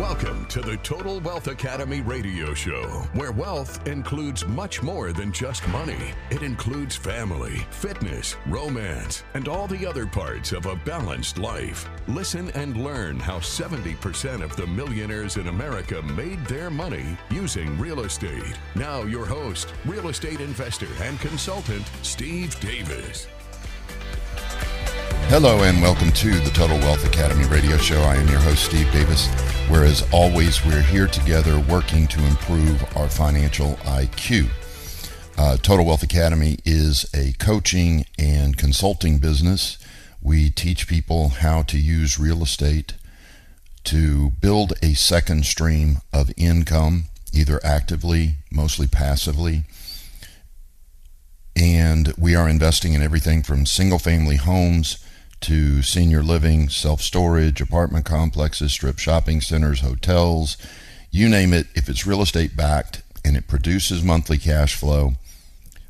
Welcome to the Total Wealth Academy radio show, where wealth includes much more than just money. It includes family, fitness, romance, and all the other parts of a balanced life. Listen and learn how 70% of the millionaires in America made their money using real estate. Now, your host, real estate investor and consultant, Steve Davis. Hello and welcome to the Total Wealth Academy radio show. I am your host, Steve Davis, where as always, we're here together working to improve our financial IQ. Uh, Total Wealth Academy is a coaching and consulting business. We teach people how to use real estate to build a second stream of income, either actively, mostly passively. And we are investing in everything from single family homes to senior living, self storage, apartment complexes, strip shopping centers, hotels, you name it. If it's real estate backed and it produces monthly cash flow,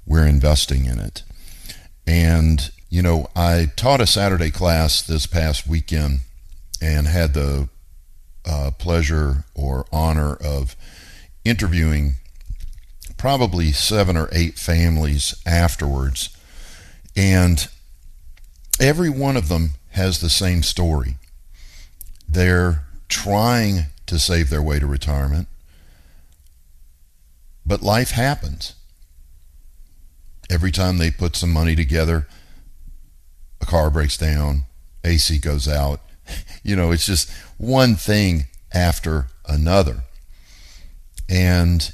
we're investing in it. And, you know, I taught a Saturday class this past weekend and had the uh, pleasure or honor of interviewing probably seven or eight families afterwards. And every one of them has the same story. They're trying to save their way to retirement, but life happens. Every time they put some money together, a car breaks down, AC goes out. You know, it's just one thing after another. And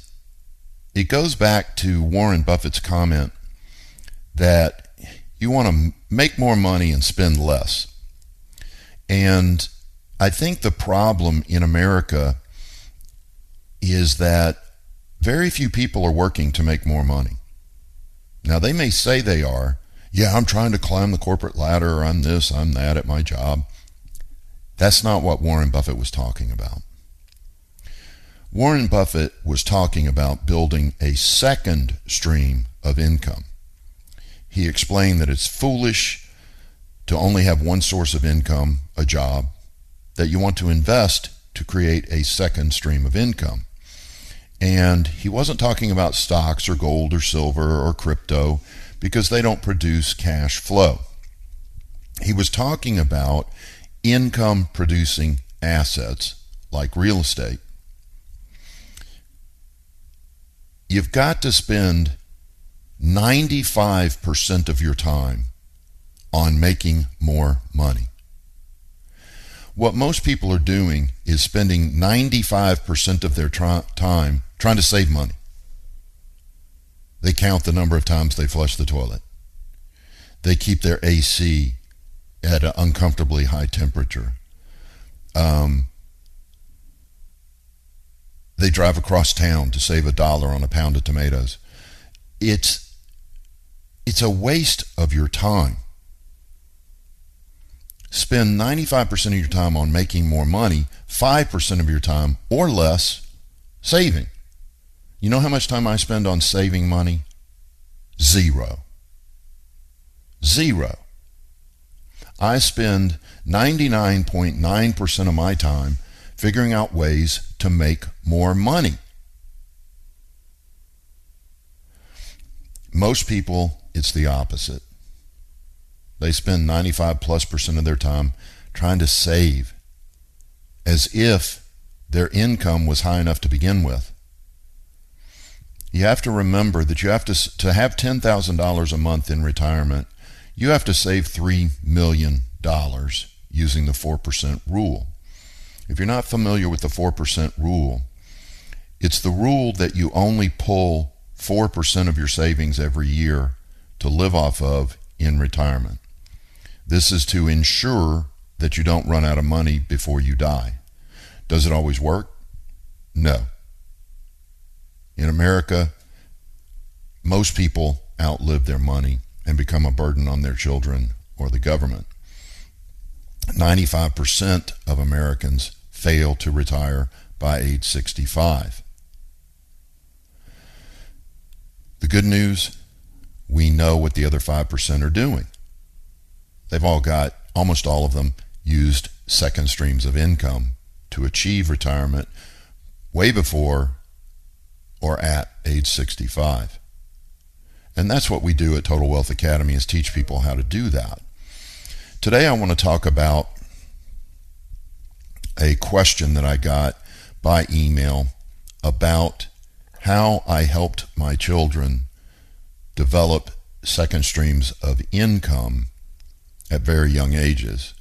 it goes back to Warren Buffett's comment that you want to make more money and spend less. And I think the problem in America is that very few people are working to make more money. Now, they may say they are. Yeah, I'm trying to climb the corporate ladder. I'm this, I'm that at my job. That's not what Warren Buffett was talking about. Warren Buffett was talking about building a second stream of income he explained that it's foolish to only have one source of income, a job, that you want to invest to create a second stream of income. And he wasn't talking about stocks or gold or silver or crypto because they don't produce cash flow. He was talking about income producing assets like real estate. You've got to spend 95% of your time on making more money. What most people are doing is spending 95% of their time trying to save money. They count the number of times they flush the toilet. They keep their AC at an uncomfortably high temperature. Um, they drive across town to save a dollar on a pound of tomatoes. It's it's a waste of your time. Spend 95% of your time on making more money, 5% of your time or less saving. You know how much time I spend on saving money? Zero. Zero. I spend 99.9% of my time figuring out ways to make more money. Most people it's the opposite. They spend 95 plus percent of their time trying to save as if their income was high enough to begin with. You have to remember that you have to to have $10,000 a month in retirement, you have to save 3 million dollars using the 4% rule. If you're not familiar with the 4% rule, it's the rule that you only pull 4% of your savings every year to live off of in retirement. This is to ensure that you don't run out of money before you die. Does it always work? No. In America, most people outlive their money and become a burden on their children or the government. 95% of Americans fail to retire by age 65. The good news we know what the other 5% are doing. They've all got, almost all of them, used second streams of income to achieve retirement way before or at age 65. And that's what we do at Total Wealth Academy is teach people how to do that. Today I want to talk about a question that I got by email about how I helped my children develop second streams of income at very young ages.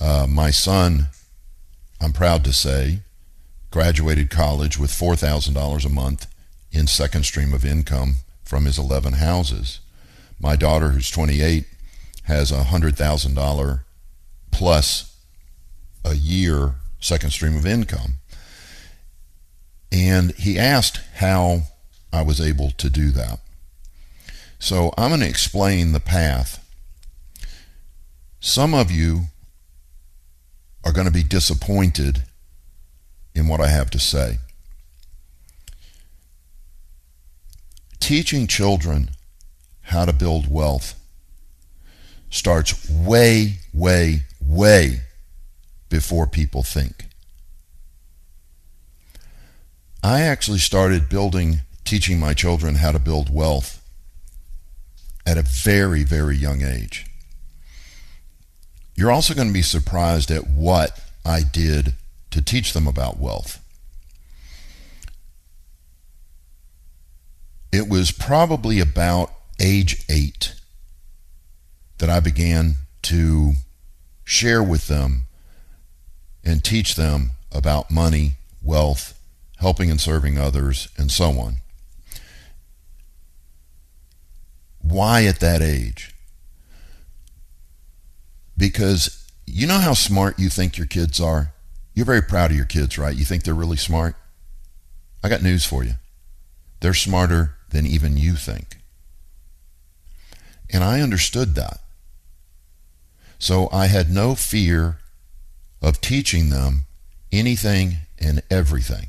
Uh, my son, I'm proud to say, graduated college with $4,000 a month in second stream of income from his 11 houses. My daughter, who's 28, has a $100,000 plus a year second stream of income. And he asked how I was able to do that. So I'm going to explain the path. Some of you are going to be disappointed in what I have to say. Teaching children how to build wealth starts way, way, way before people think. I actually started building, teaching my children how to build wealth at a very, very young age. You're also going to be surprised at what I did to teach them about wealth. It was probably about age eight that I began to share with them and teach them about money, wealth, helping and serving others, and so on. Why at that age? Because you know how smart you think your kids are? You're very proud of your kids, right? You think they're really smart? I got news for you. They're smarter than even you think. And I understood that. So I had no fear of teaching them anything and everything.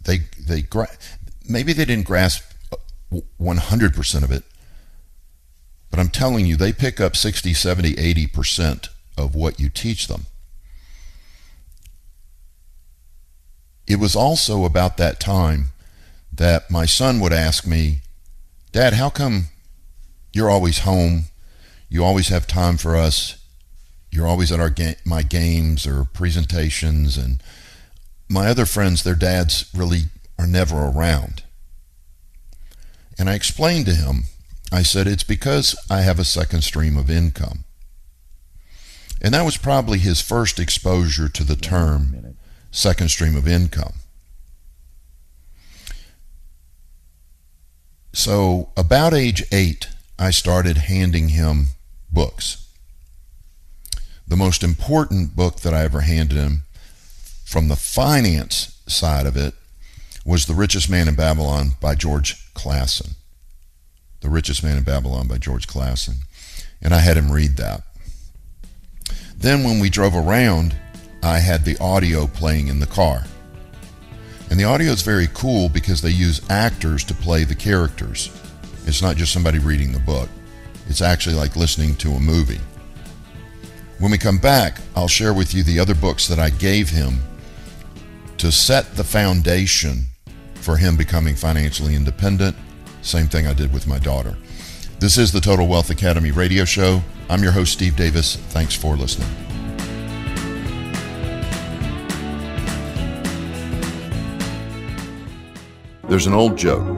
They they maybe they didn't grasp 100% of it, but I'm telling you they pick up 60, 70, 80% of what you teach them. It was also about that time that my son would ask me, Dad, how come you're always home? You always have time for us. You're always at our ga- my games or presentations, and my other friends, their dads really are never around. And I explained to him, I said, it's because I have a second stream of income. And that was probably his first exposure to the term second stream of income. So, about age eight, I started handing him books. The most important book that I ever handed him from the finance side of it was The Richest Man in Babylon by George Clason. The Richest Man in Babylon by George Clason. And I had him read that. Then, when we drove around, I had the audio playing in the car. And the audio is very cool because they use actors to play the characters. It's not just somebody reading the book, it's actually like listening to a movie. When we come back, I'll share with you the other books that I gave him to set the foundation for him becoming financially independent. Same thing I did with my daughter. This is the Total Wealth Academy radio show. I'm your host, Steve Davis. Thanks for listening. There's an old joke.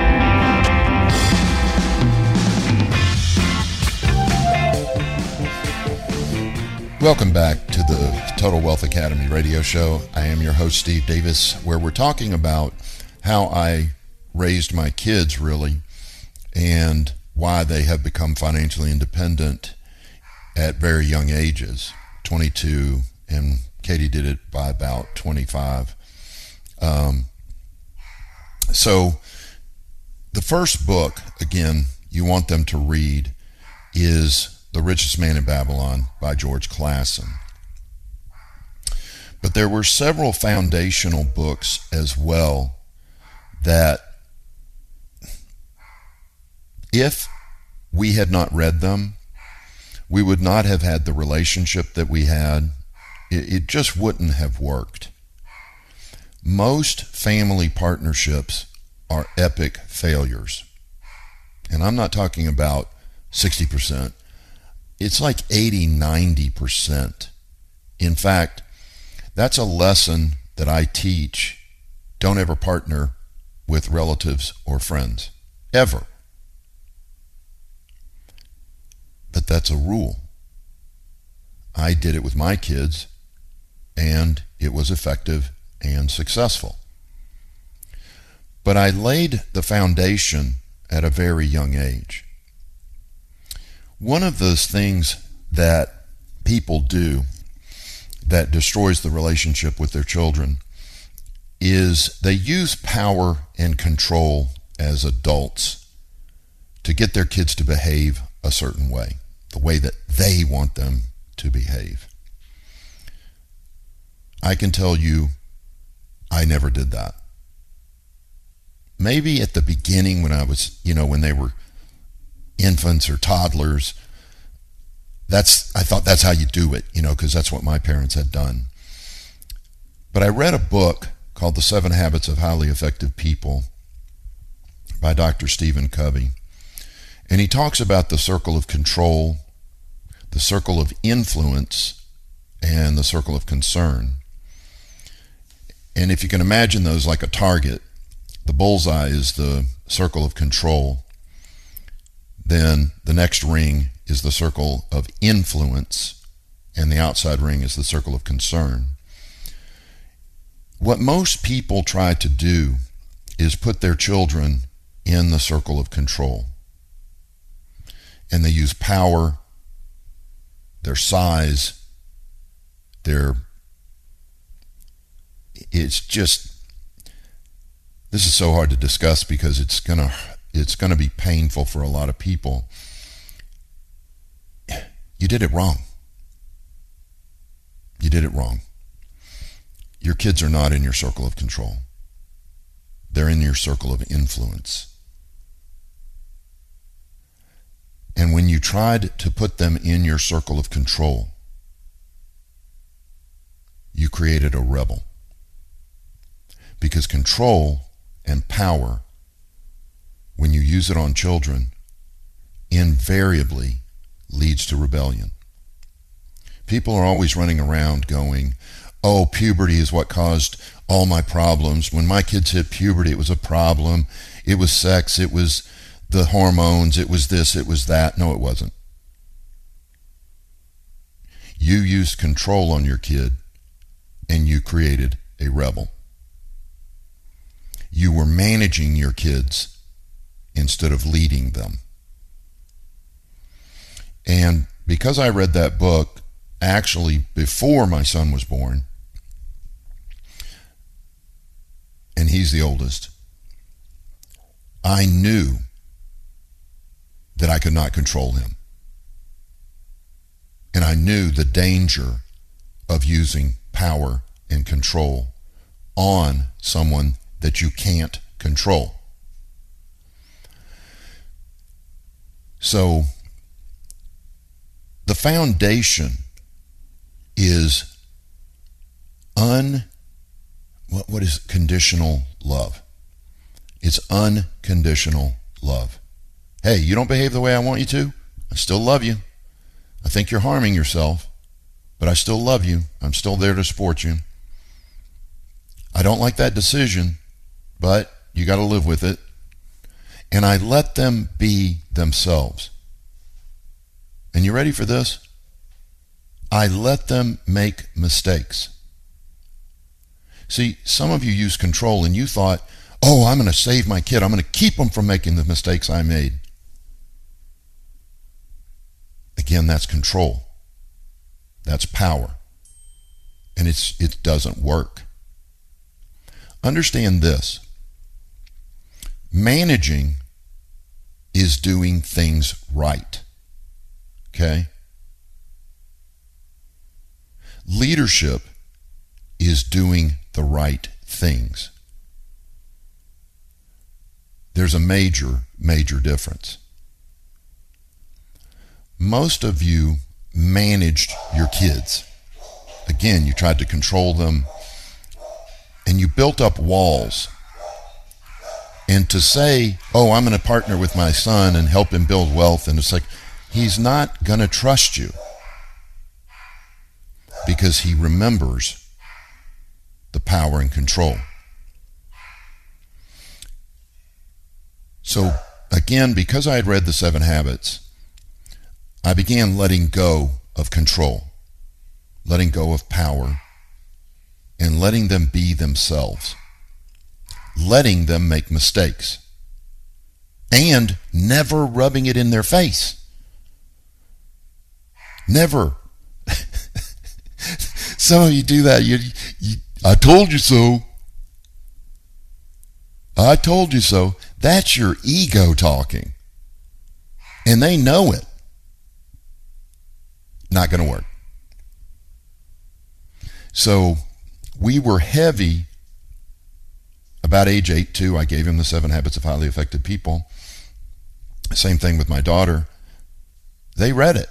Welcome back to the Total Wealth Academy radio show. I am your host, Steve Davis, where we're talking about how I raised my kids, really, and why they have become financially independent at very young ages 22 and Katie did it by about 25. Um, so the first book, again, you want them to read is The Richest Man in Babylon by George Clason. But there were several foundational books as well that if we had not read them, we would not have had the relationship that we had. It, it just wouldn't have worked. Most family partnerships are epic failures. And I'm not talking about 60%. It's like 80, 90%. In fact, that's a lesson that I teach. Don't ever partner with relatives or friends. Ever. But that's a rule. I did it with my kids, and it was effective and successful. But I laid the foundation at a very young age. One of those things that people do that destroys the relationship with their children is they use power and control as adults to get their kids to behave a certain way, the way that they want them to behave. I can tell you, I never did that. Maybe at the beginning when I was, you know, when they were infants or toddlers, that's I thought that's how you do it, you know, because that's what my parents had done. But I read a book called The Seven Habits of Highly Effective People by Dr. Stephen Covey. And he talks about the circle of control, the circle of influence, and the circle of concern. And if you can imagine those like a target, the bullseye is the circle of control. Then the next ring is the circle of influence, and the outside ring is the circle of concern. What most people try to do is put their children in the circle of control. And they use power, their size, their. It's just. This is so hard to discuss because it's going to it's going to be painful for a lot of people. You did it wrong. You did it wrong. Your kids are not in your circle of control. They're in your circle of influence. And when you tried to put them in your circle of control, you created a rebel. Because control and power, when you use it on children, invariably leads to rebellion. People are always running around going, oh, puberty is what caused all my problems. When my kids hit puberty, it was a problem. It was sex. It was the hormones. It was this. It was that. No, it wasn't. You used control on your kid and you created a rebel. You were managing your kids instead of leading them. And because I read that book actually before my son was born, and he's the oldest, I knew that I could not control him. And I knew the danger of using power and control on someone that you can't control. So the foundation is un what, what is conditional love? It's unconditional love. Hey, you don't behave the way I want you to? I still love you. I think you're harming yourself, but I still love you. I'm still there to support you. I don't like that decision, but you got to live with it. And I let them be themselves. And you ready for this? I let them make mistakes. See, some of you use control and you thought, oh, I'm going to save my kid. I'm going to keep them from making the mistakes I made. Again, that's control. That's power. and it's it doesn't work. Understand this. Managing is doing things right. Okay? Leadership is doing the right things. There's a major, major difference. Most of you managed your kids. Again, you tried to control them and you built up walls. And to say, oh, I'm going to partner with my son and help him build wealth, and it's like, he's not going to trust you because he remembers the power and control. So, again, because I had read the seven habits, I began letting go of control, letting go of power, and letting them be themselves, letting them make mistakes, and never rubbing it in their face. Never. Some of you do that. You, you, I told you so. I told you so. That's your ego talking. And they know it. Not going to work. So we were heavy about age eight, too. I gave him the seven habits of highly effective people. Same thing with my daughter. They read it.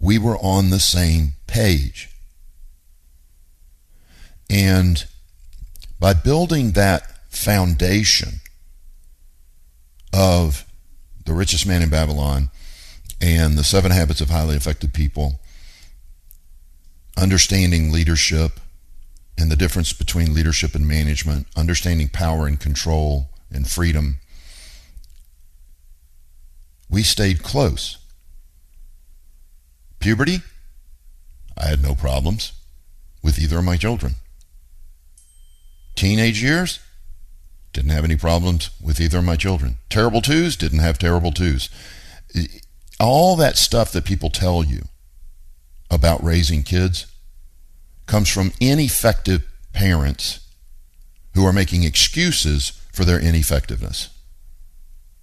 We were on the same page. And by building that foundation of the richest man in Babylon and the seven habits of highly effective people, understanding leadership and the difference between leadership and management, understanding power and control and freedom, we stayed close. Puberty, I had no problems with either of my children. Teenage years, didn't have any problems with either of my children. Terrible twos, didn't have terrible twos. All that stuff that people tell you about raising kids comes from ineffective parents who are making excuses for their ineffectiveness.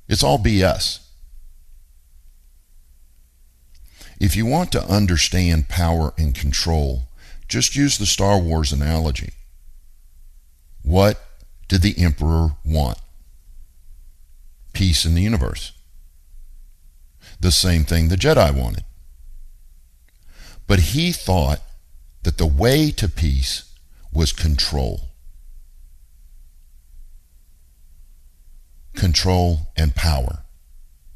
It's all BS. If you want to understand power and control, just use the Star Wars analogy. What did the Emperor want? Peace in the universe. The same thing the Jedi wanted. But he thought that the way to peace was control. Control and power.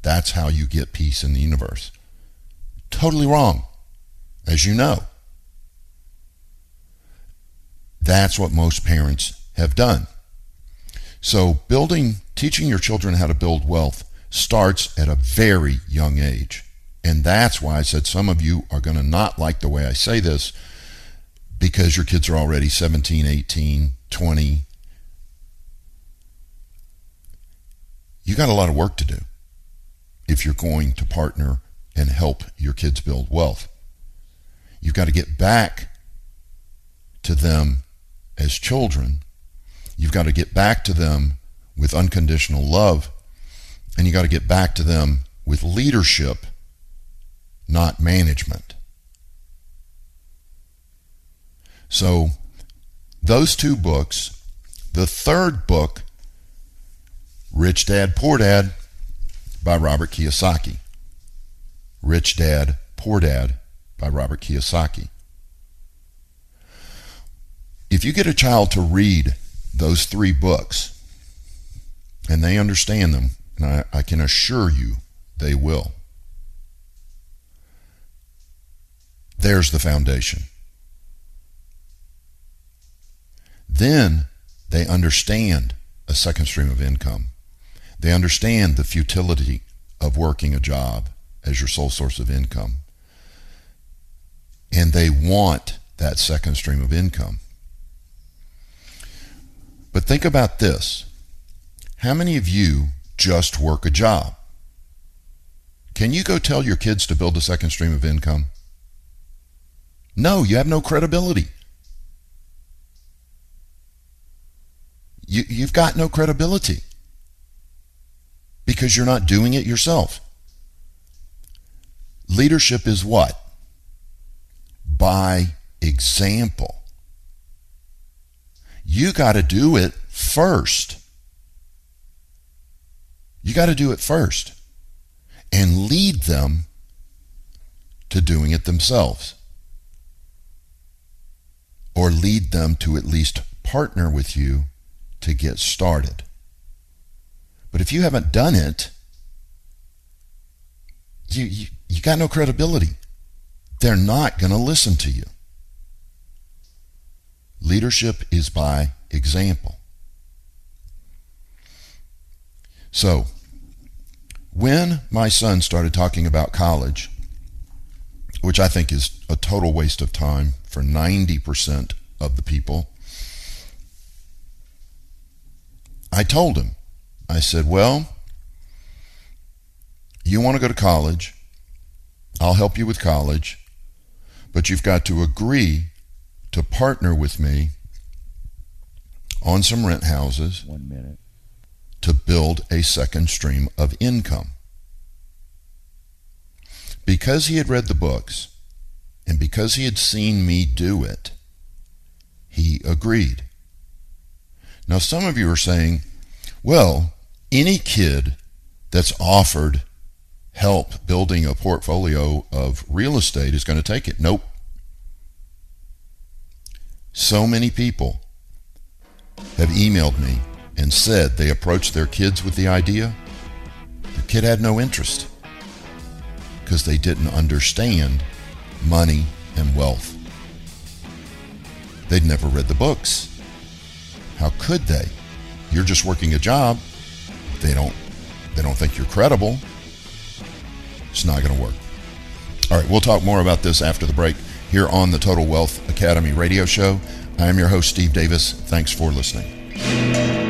That's how you get peace in the universe. Totally wrong, as you know. That's what most parents have done. So, building, teaching your children how to build wealth starts at a very young age. And that's why I said some of you are going to not like the way I say this because your kids are already 17, 18, 20. You got a lot of work to do if you're going to partner and help your kids build wealth. You've got to get back to them as children You've got to get back to them with unconditional love, and you got to get back to them with leadership, not management. So, those two books, the third book, Rich Dad, Poor Dad, by Robert Kiyosaki. Rich Dad, Poor Dad by Robert Kiyosaki. If you get a child to read those three books and they understand them, and I, I can assure you they will. There's the foundation. Then they understand a second stream of income. They understand the futility of working a job as your sole source of income. And they want that second stream of income. But think about this. How many of you just work a job? Can you go tell your kids to build a second stream of income? No, you have no credibility. You, you've got no credibility because you're not doing it yourself. Leadership is what? By example. You got to do it first. You got to do it first and lead them to doing it themselves. Or lead them to at least partner with you to get started. But if you haven't done it, you, you, you got no credibility. They're not going to listen to you. Leadership is by example. So, when my son started talking about college, which I think is a total waste of time for 90% of the people, I told him, I said, Well, you want to go to college. I'll help you with college, but you've got to agree to partner with me on some rent houses. One minute. To build a second stream of income. Because he had read the books and because he had seen me do it, he agreed. Now, some of you are saying, well, any kid that's offered help building a portfolio of real estate is going to take it. Nope. So many people have emailed me and said they approached their kids with the idea. The kid had no interest because they didn't understand money and wealth. They'd never read the books. How could they? You're just working a job. They don't they don't think you're credible. It's not going to work. All right, we'll talk more about this after the break here on the Total Wealth Academy radio show. I am your host Steve Davis. Thanks for listening.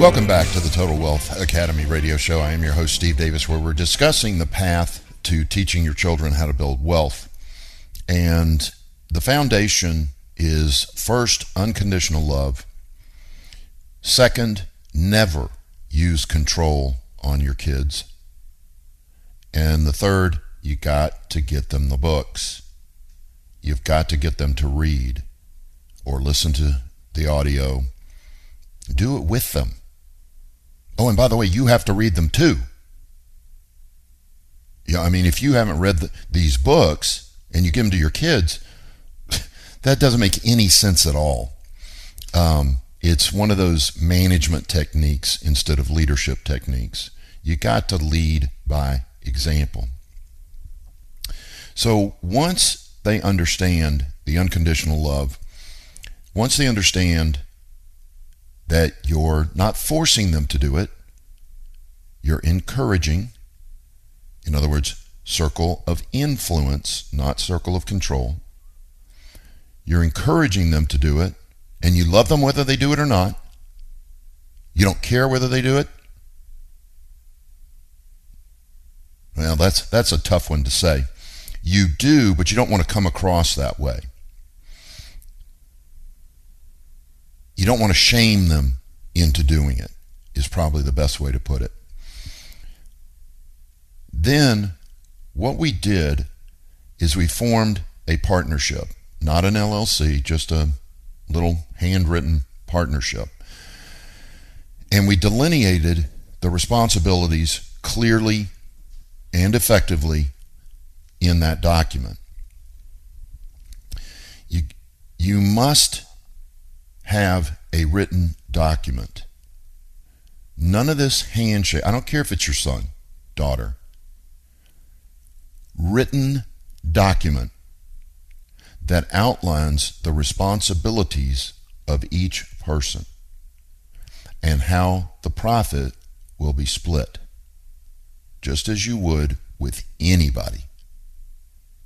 Welcome back to the Total Wealth Academy radio show. I am your host, Steve Davis, where we're discussing the path to teaching your children how to build wealth. And the foundation is first, unconditional love. Second, never use control on your kids. And the third, you got to get them the books. You've got to get them to read or listen to the audio. Do it with them. Oh, and by the way, you have to read them too. Yeah, I mean, if you haven't read the, these books and you give them to your kids, that doesn't make any sense at all. Um, it's one of those management techniques instead of leadership techniques. You got to lead by example. So once they understand the unconditional love, once they understand that you're not forcing them to do it, you're encouraging. In other words, circle of influence, not circle of control. You're encouraging them to do it, and you love them whether they do it or not. You don't care whether they do it. Well, that's that's a tough one to say. You do, but you don't want to come across that way. You don't want to shame them into doing it, is probably the best way to put it. Then, what we did is we formed a partnership, not an LLC, just a little handwritten partnership. And we delineated the responsibilities clearly and effectively in that document. You, you must have a written document. None of this handshake. I don't care if it's your son, daughter. Written document that outlines the responsibilities of each person and how the profit will be split, just as you would with anybody.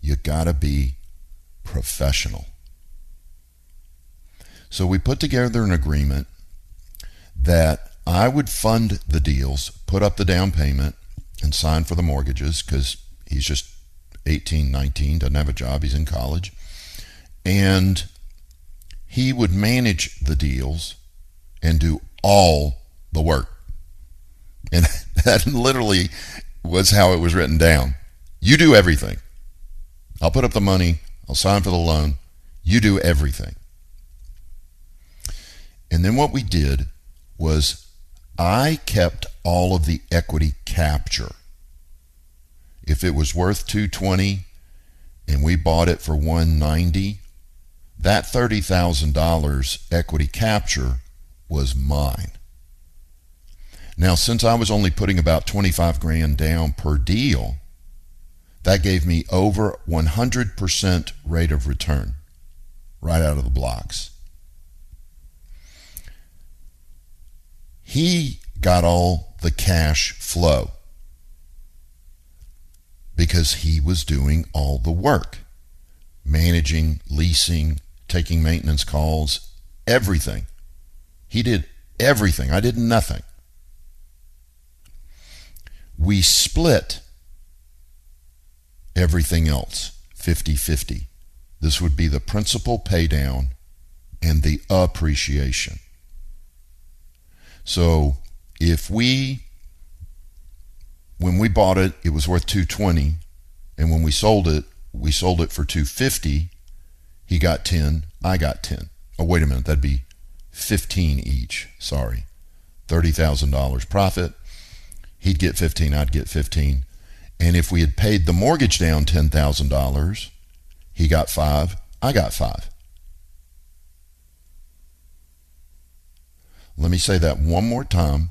You got to be professional. So we put together an agreement that I would fund the deals, put up the down payment, and sign for the mortgages because he's just 18, 19, doesn't have a job, he's in college. And he would manage the deals and do all the work. And that literally was how it was written down. You do everything. I'll put up the money, I'll sign for the loan. You do everything. And then what we did was I kept all of the equity capture. If it was worth 220 and we bought it for 190, that $30,000 equity capture was mine. Now, since I was only putting about 25 grand down per deal, that gave me over 100% rate of return right out of the blocks. He got all the cash flow because he was doing all the work managing, leasing, taking maintenance calls, everything. He did everything. I did nothing. We split everything else 50 50. This would be the principal paydown and the appreciation. So if we, when we bought it, it was worth 220, and when we sold it, we sold it for 250. He got 10, I got 10. Oh, wait a minute, that'd be 15 each. Sorry. $30,000 profit. He'd get 15, I'd get 15. And if we had paid the mortgage down $10,000, he got 5, I got 5. Let me say that one more time.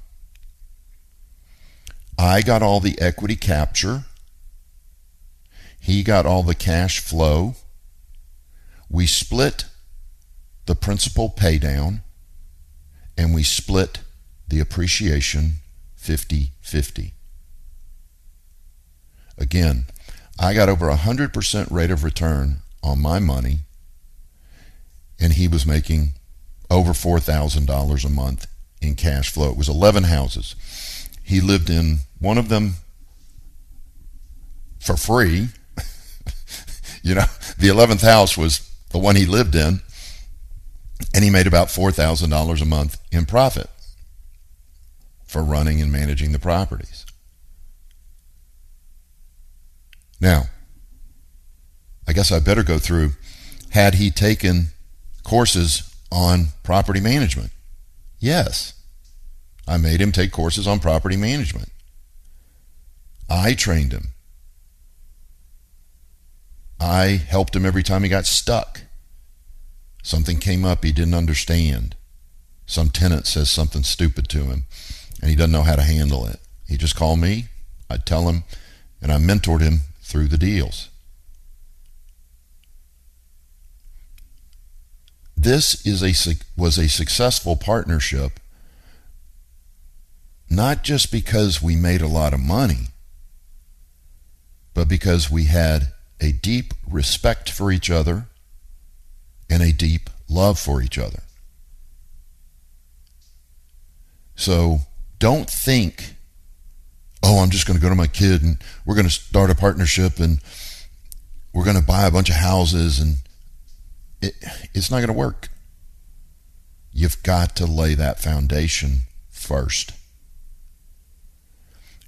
I got all the equity capture. He got all the cash flow. We split the principal paydown and we split the appreciation 50 50. Again, I got over a 100% rate of return on my money, and he was making over $4,000 a month in cash flow. It was 11 houses. He lived in one of them for free. you know, the 11th house was the one he lived in, and he made about $4,000 a month in profit for running and managing the properties. Now, I guess I better go through had he taken courses on property management? Yes. I made him take courses on property management. I trained him. I helped him every time he got stuck. Something came up he didn't understand. Some tenant says something stupid to him and he doesn't know how to handle it. He just called me, I'd tell him, and I mentored him through the deals. This is a was a successful partnership not just because we made a lot of money, but because we had a deep respect for each other and a deep love for each other. So don't think, oh, I'm just going to go to my kid and we're going to start a partnership and we're going to buy a bunch of houses and it, it's not going to work. You've got to lay that foundation first.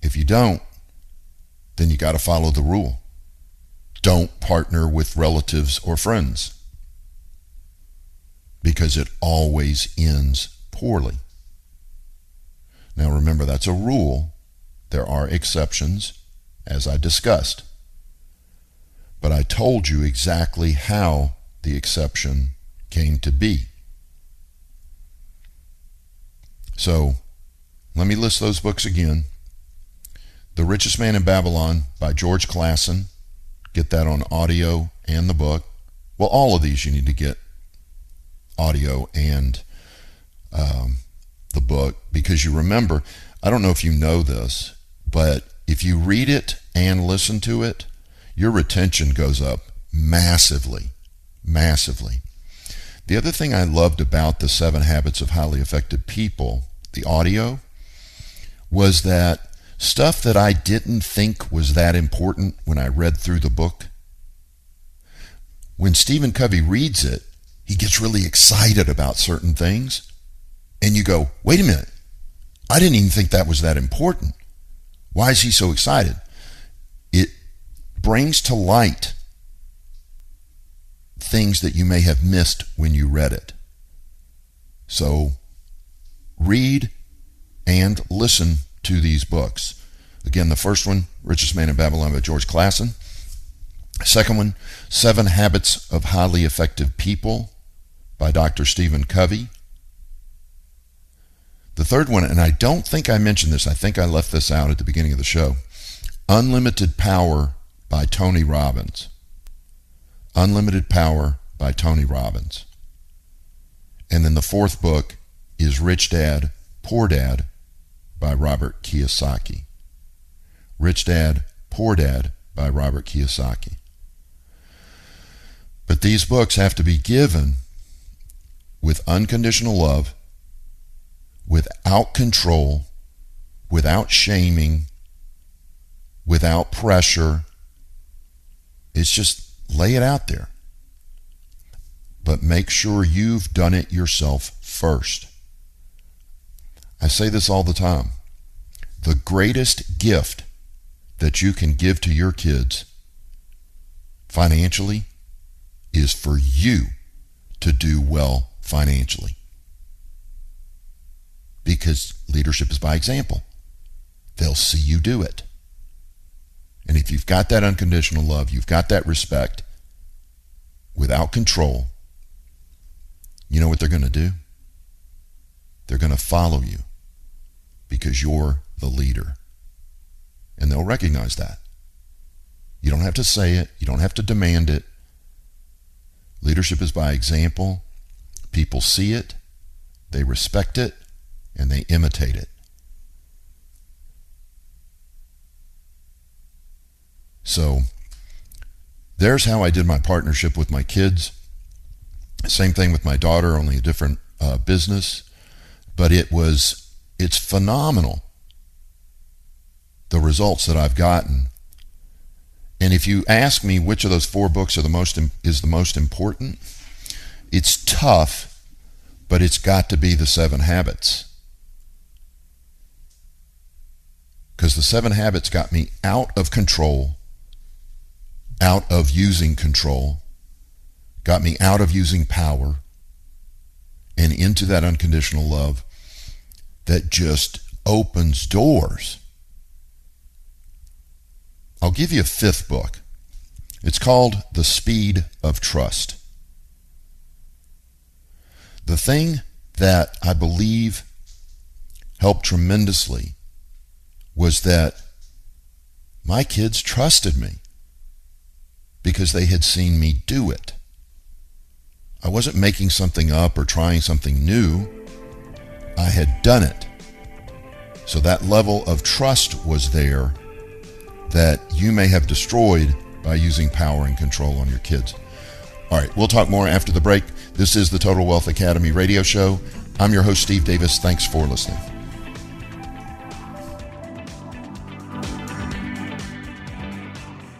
If you don't, then you got to follow the rule. Don't partner with relatives or friends because it always ends poorly. Now remember, that's a rule. There are exceptions, as I discussed. But I told you exactly how the exception came to be. So let me list those books again. The Richest Man in Babylon by George Clason. Get that on audio and the book. Well, all of these you need to get audio and um, the book because you remember, I don't know if you know this, but if you read it and listen to it, your retention goes up massively, massively. The other thing I loved about the Seven Habits of Highly Effective People, the audio, was that stuff that I didn't think was that important when I read through the book. When Stephen Covey reads it, he gets really excited about certain things. And you go, wait a minute, I didn't even think that was that important. Why is he so excited? It brings to light things that you may have missed when you read it. So read and listen to these books. Again, the first one, Richest Man in Babylon by George Clason. Second one, Seven Habits of Highly Effective People by Dr. Stephen Covey. The third one, and I don't think I mentioned this, I think I left this out at the beginning of the show Unlimited Power by Tony Robbins. Unlimited Power by Tony Robbins. And then the fourth book is Rich Dad, Poor Dad by Robert Kiyosaki. Rich Dad, Poor Dad by Robert Kiyosaki. But these books have to be given with unconditional love, without control, without shaming, without pressure. It's just Lay it out there. But make sure you've done it yourself first. I say this all the time. The greatest gift that you can give to your kids financially is for you to do well financially. Because leadership is by example. They'll see you do it. And if you've got that unconditional love, you've got that respect without control, you know what they're going to do? They're going to follow you because you're the leader. And they'll recognize that. You don't have to say it, you don't have to demand it. Leadership is by example. People see it, they respect it, and they imitate it. So there's how I did my partnership with my kids. Same thing with my daughter, only a different uh, business. But it was, it's phenomenal the results that I've gotten. And if you ask me which of those four books are the most is the most important, it's tough, but it's got to be the Seven Habits. Because the Seven Habits got me out of control out of using control, got me out of using power, and into that unconditional love that just opens doors. I'll give you a fifth book. It's called The Speed of Trust. The thing that I believe helped tremendously was that my kids trusted me because they had seen me do it. I wasn't making something up or trying something new. I had done it. So that level of trust was there that you may have destroyed by using power and control on your kids. All right, we'll talk more after the break. This is the Total Wealth Academy radio show. I'm your host, Steve Davis. Thanks for listening.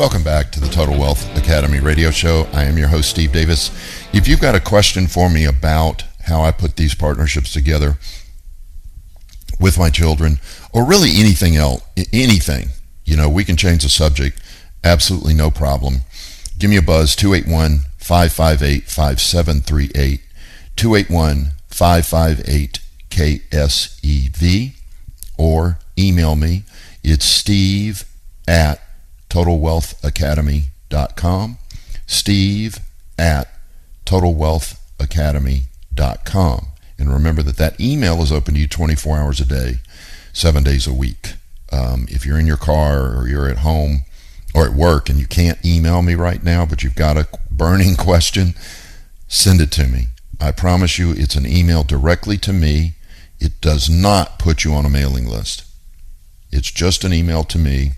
Welcome back to the Total Wealth Academy radio show. I am your host, Steve Davis. If you've got a question for me about how I put these partnerships together with my children, or really anything else, anything, you know, we can change the subject. Absolutely no problem. Give me a buzz, 281 558 5738. 281 558 KSEV. Or email me. It's steve at totalwealthacademy.com. Steve at totalwealthacademy.com. And remember that that email is open to you 24 hours a day, seven days a week. Um, if you're in your car or you're at home or at work and you can't email me right now, but you've got a burning question, send it to me. I promise you it's an email directly to me. It does not put you on a mailing list. It's just an email to me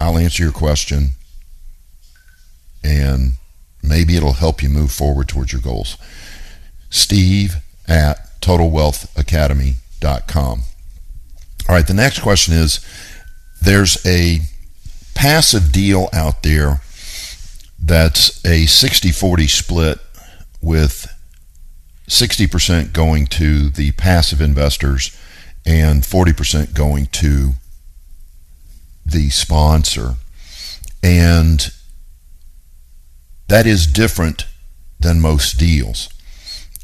I'll answer your question and maybe it'll help you move forward towards your goals. Steve at totalwealthacademy.com. All right, the next question is there's a passive deal out there that's a 60 40 split with 60% going to the passive investors and 40% going to the sponsor. And that is different than most deals.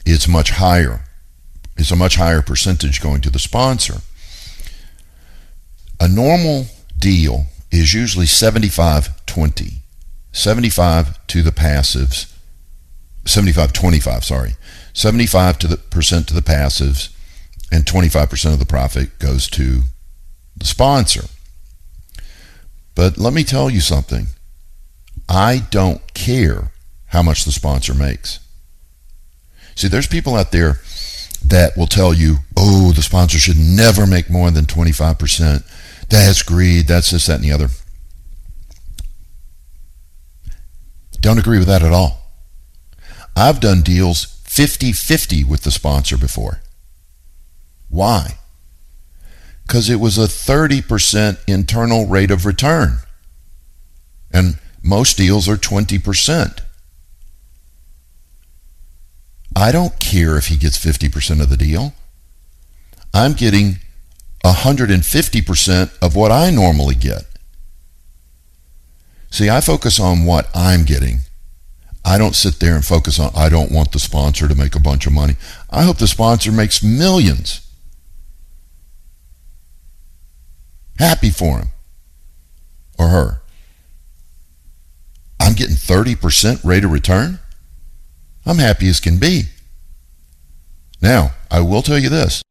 It's much higher. It's a much higher percentage going to the sponsor. A normal deal is usually 75 20. 75 to the passives, 75 25, sorry. 75 to the percent to the passives and 25% of the profit goes to the sponsor. But let me tell you something. I don't care how much the sponsor makes. See, there's people out there that will tell you, oh, the sponsor should never make more than 25%. That's greed. That's this, that, and the other. Don't agree with that at all. I've done deals 50 50 with the sponsor before. Why? because it was a 30% internal rate of return. And most deals are 20%. I don't care if he gets 50% of the deal. I'm getting 150% of what I normally get. See, I focus on what I'm getting. I don't sit there and focus on, I don't want the sponsor to make a bunch of money. I hope the sponsor makes millions. Happy for him or her. I'm getting 30% rate of return. I'm happy as can be. Now, I will tell you this.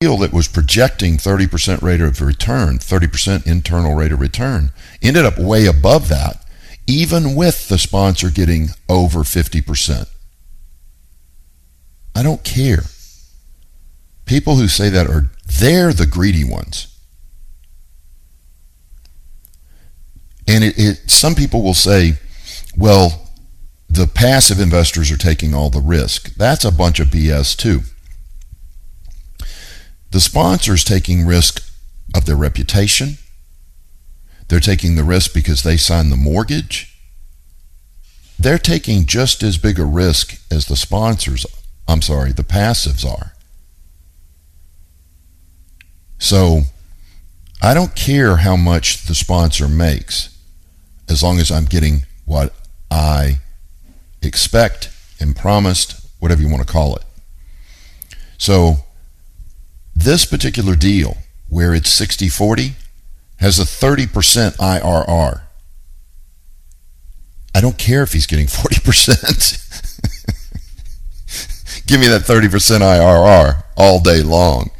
Deal that was projecting 30% rate of return, 30% internal rate of return, ended up way above that, even with the sponsor getting over 50%. I don't care. People who say that are, they're the greedy ones. And it, it, some people will say, well, the passive investors are taking all the risk. That's a bunch of BS too. The sponsor's taking risk of their reputation. They're taking the risk because they signed the mortgage. They're taking just as big a risk as the sponsors, I'm sorry, the passives are. So I don't care how much the sponsor makes as long as I'm getting what I expect and promised, whatever you want to call it. So, this particular deal, where it's 60 40, has a 30% IRR. I don't care if he's getting 40%. Give me that 30% IRR all day long.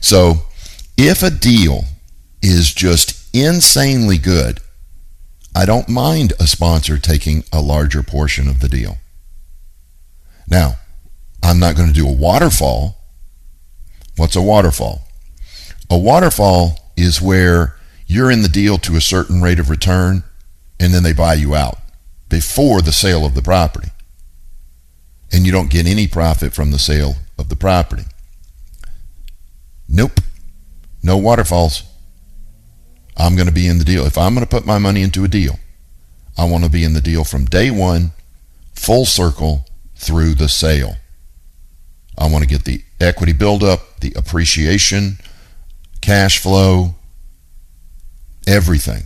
So, if a deal is just insanely good, I don't mind a sponsor taking a larger portion of the deal. Now, I'm not going to do a waterfall. What's a waterfall? A waterfall is where you're in the deal to a certain rate of return and then they buy you out before the sale of the property. And you don't get any profit from the sale of the property. Nope. No waterfalls. I'm going to be in the deal. If I'm going to put my money into a deal, I want to be in the deal from day one, full circle through the sale. I want to get the equity buildup, the appreciation, cash flow, everything.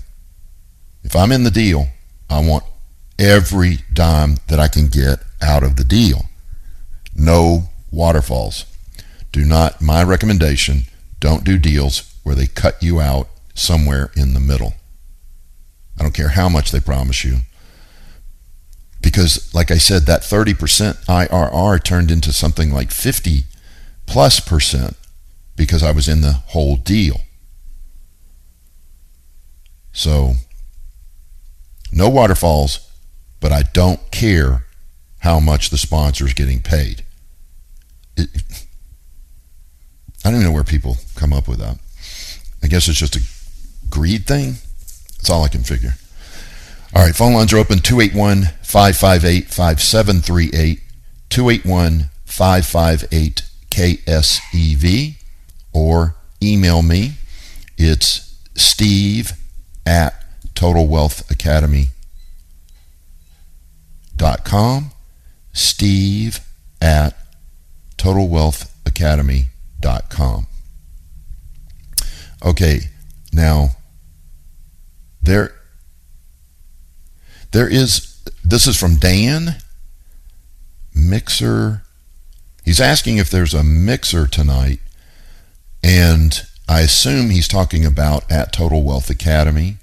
If I'm in the deal, I want every dime that I can get out of the deal. No waterfalls. Do not, my recommendation, don't do deals where they cut you out somewhere in the middle. I don't care how much they promise you. Because, like I said, that 30% IRR turned into something like 50 plus percent because I was in the whole deal. So, no waterfalls, but I don't care how much the sponsor is getting paid. It, I don't even know where people come up with that. I guess it's just a greed thing. That's all I can figure. All right, phone lines are open 281 558 5738. 281 558 KSEV. Or email me. It's steve at totalwealthacademy.com. Steve at totalwealthacademy.com. Okay, now there there is this is from Dan Mixer. He's asking if there's a mixer tonight and I assume he's talking about at Total Wealth Academy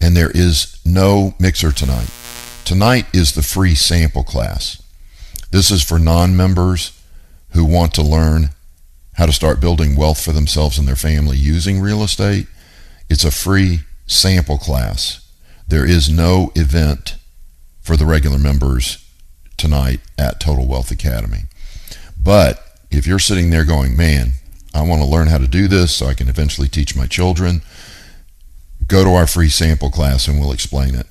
and there is no mixer tonight. Tonight is the free sample class. This is for non-members who want to learn how to start building wealth for themselves and their family using real estate. It's a free sample class. There is no event for the regular members tonight at Total Wealth Academy. But if you're sitting there going, man, I want to learn how to do this so I can eventually teach my children, go to our free sample class and we'll explain it.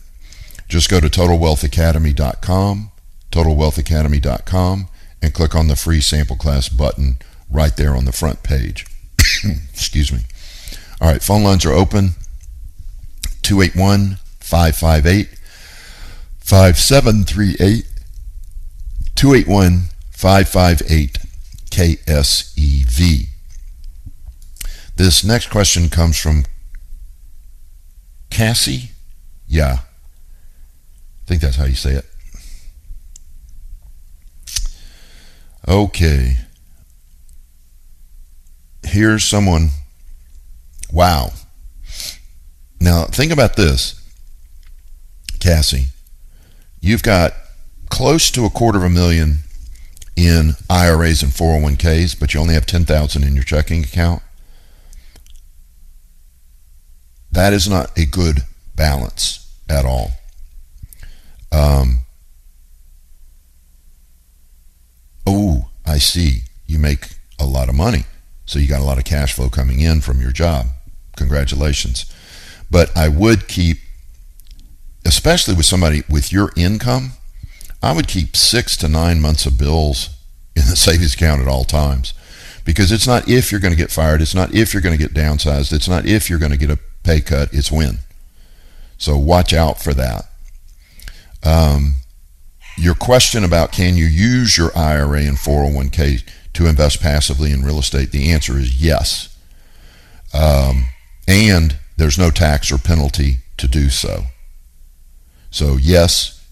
Just go to totalwealthacademy.com, totalwealthacademy.com, and click on the free sample class button right there on the front page. Excuse me. All right, phone lines are open 281 558 5738. 281 558 KSEV. This next question comes from Cassie. Yeah. I think that's how you say it. Okay. Here's someone. Wow. Now, think about this, Cassie. You've got close to a quarter of a million in IRAs and 401ks, but you only have 10,000 in your checking account. That is not a good balance at all. Um, oh, I see. You make a lot of money. So you got a lot of cash flow coming in from your job. Congratulations. But I would keep, especially with somebody with your income, I would keep six to nine months of bills in the savings account at all times. Because it's not if you're going to get fired, it's not if you're going to get downsized, it's not if you're going to get a pay cut, it's when. So watch out for that. Um, your question about can you use your IRA and 401k to invest passively in real estate? The answer is yes. Um, and there's no tax or penalty to do so. So, yes,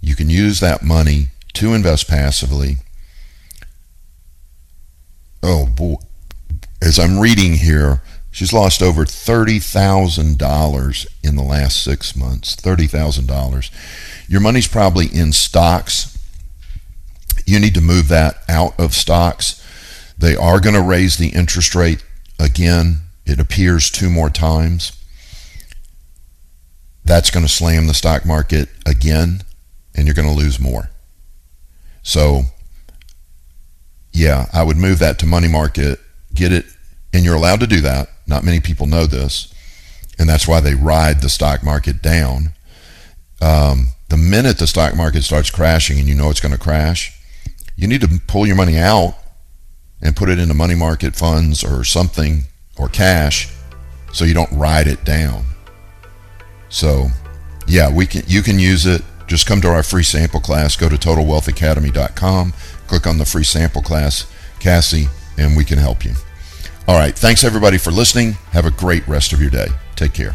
you can use that money to invest passively. Oh, boy. As I'm reading here, she's lost over $30,000 in the last six months. $30,000. Your money's probably in stocks. You need to move that out of stocks. They are going to raise the interest rate again it appears two more times. That's going to slam the stock market again, and you're going to lose more. So, yeah, I would move that to money market, get it, and you're allowed to do that. Not many people know this, and that's why they ride the stock market down. Um, the minute the stock market starts crashing and you know it's going to crash, you need to pull your money out and put it into money market funds or something or cash so you don't ride it down. So, yeah, we can you can use it. Just come to our free sample class. Go to totalwealthacademy.com, click on the free sample class, Cassie, and we can help you. All right, thanks everybody for listening. Have a great rest of your day. Take care.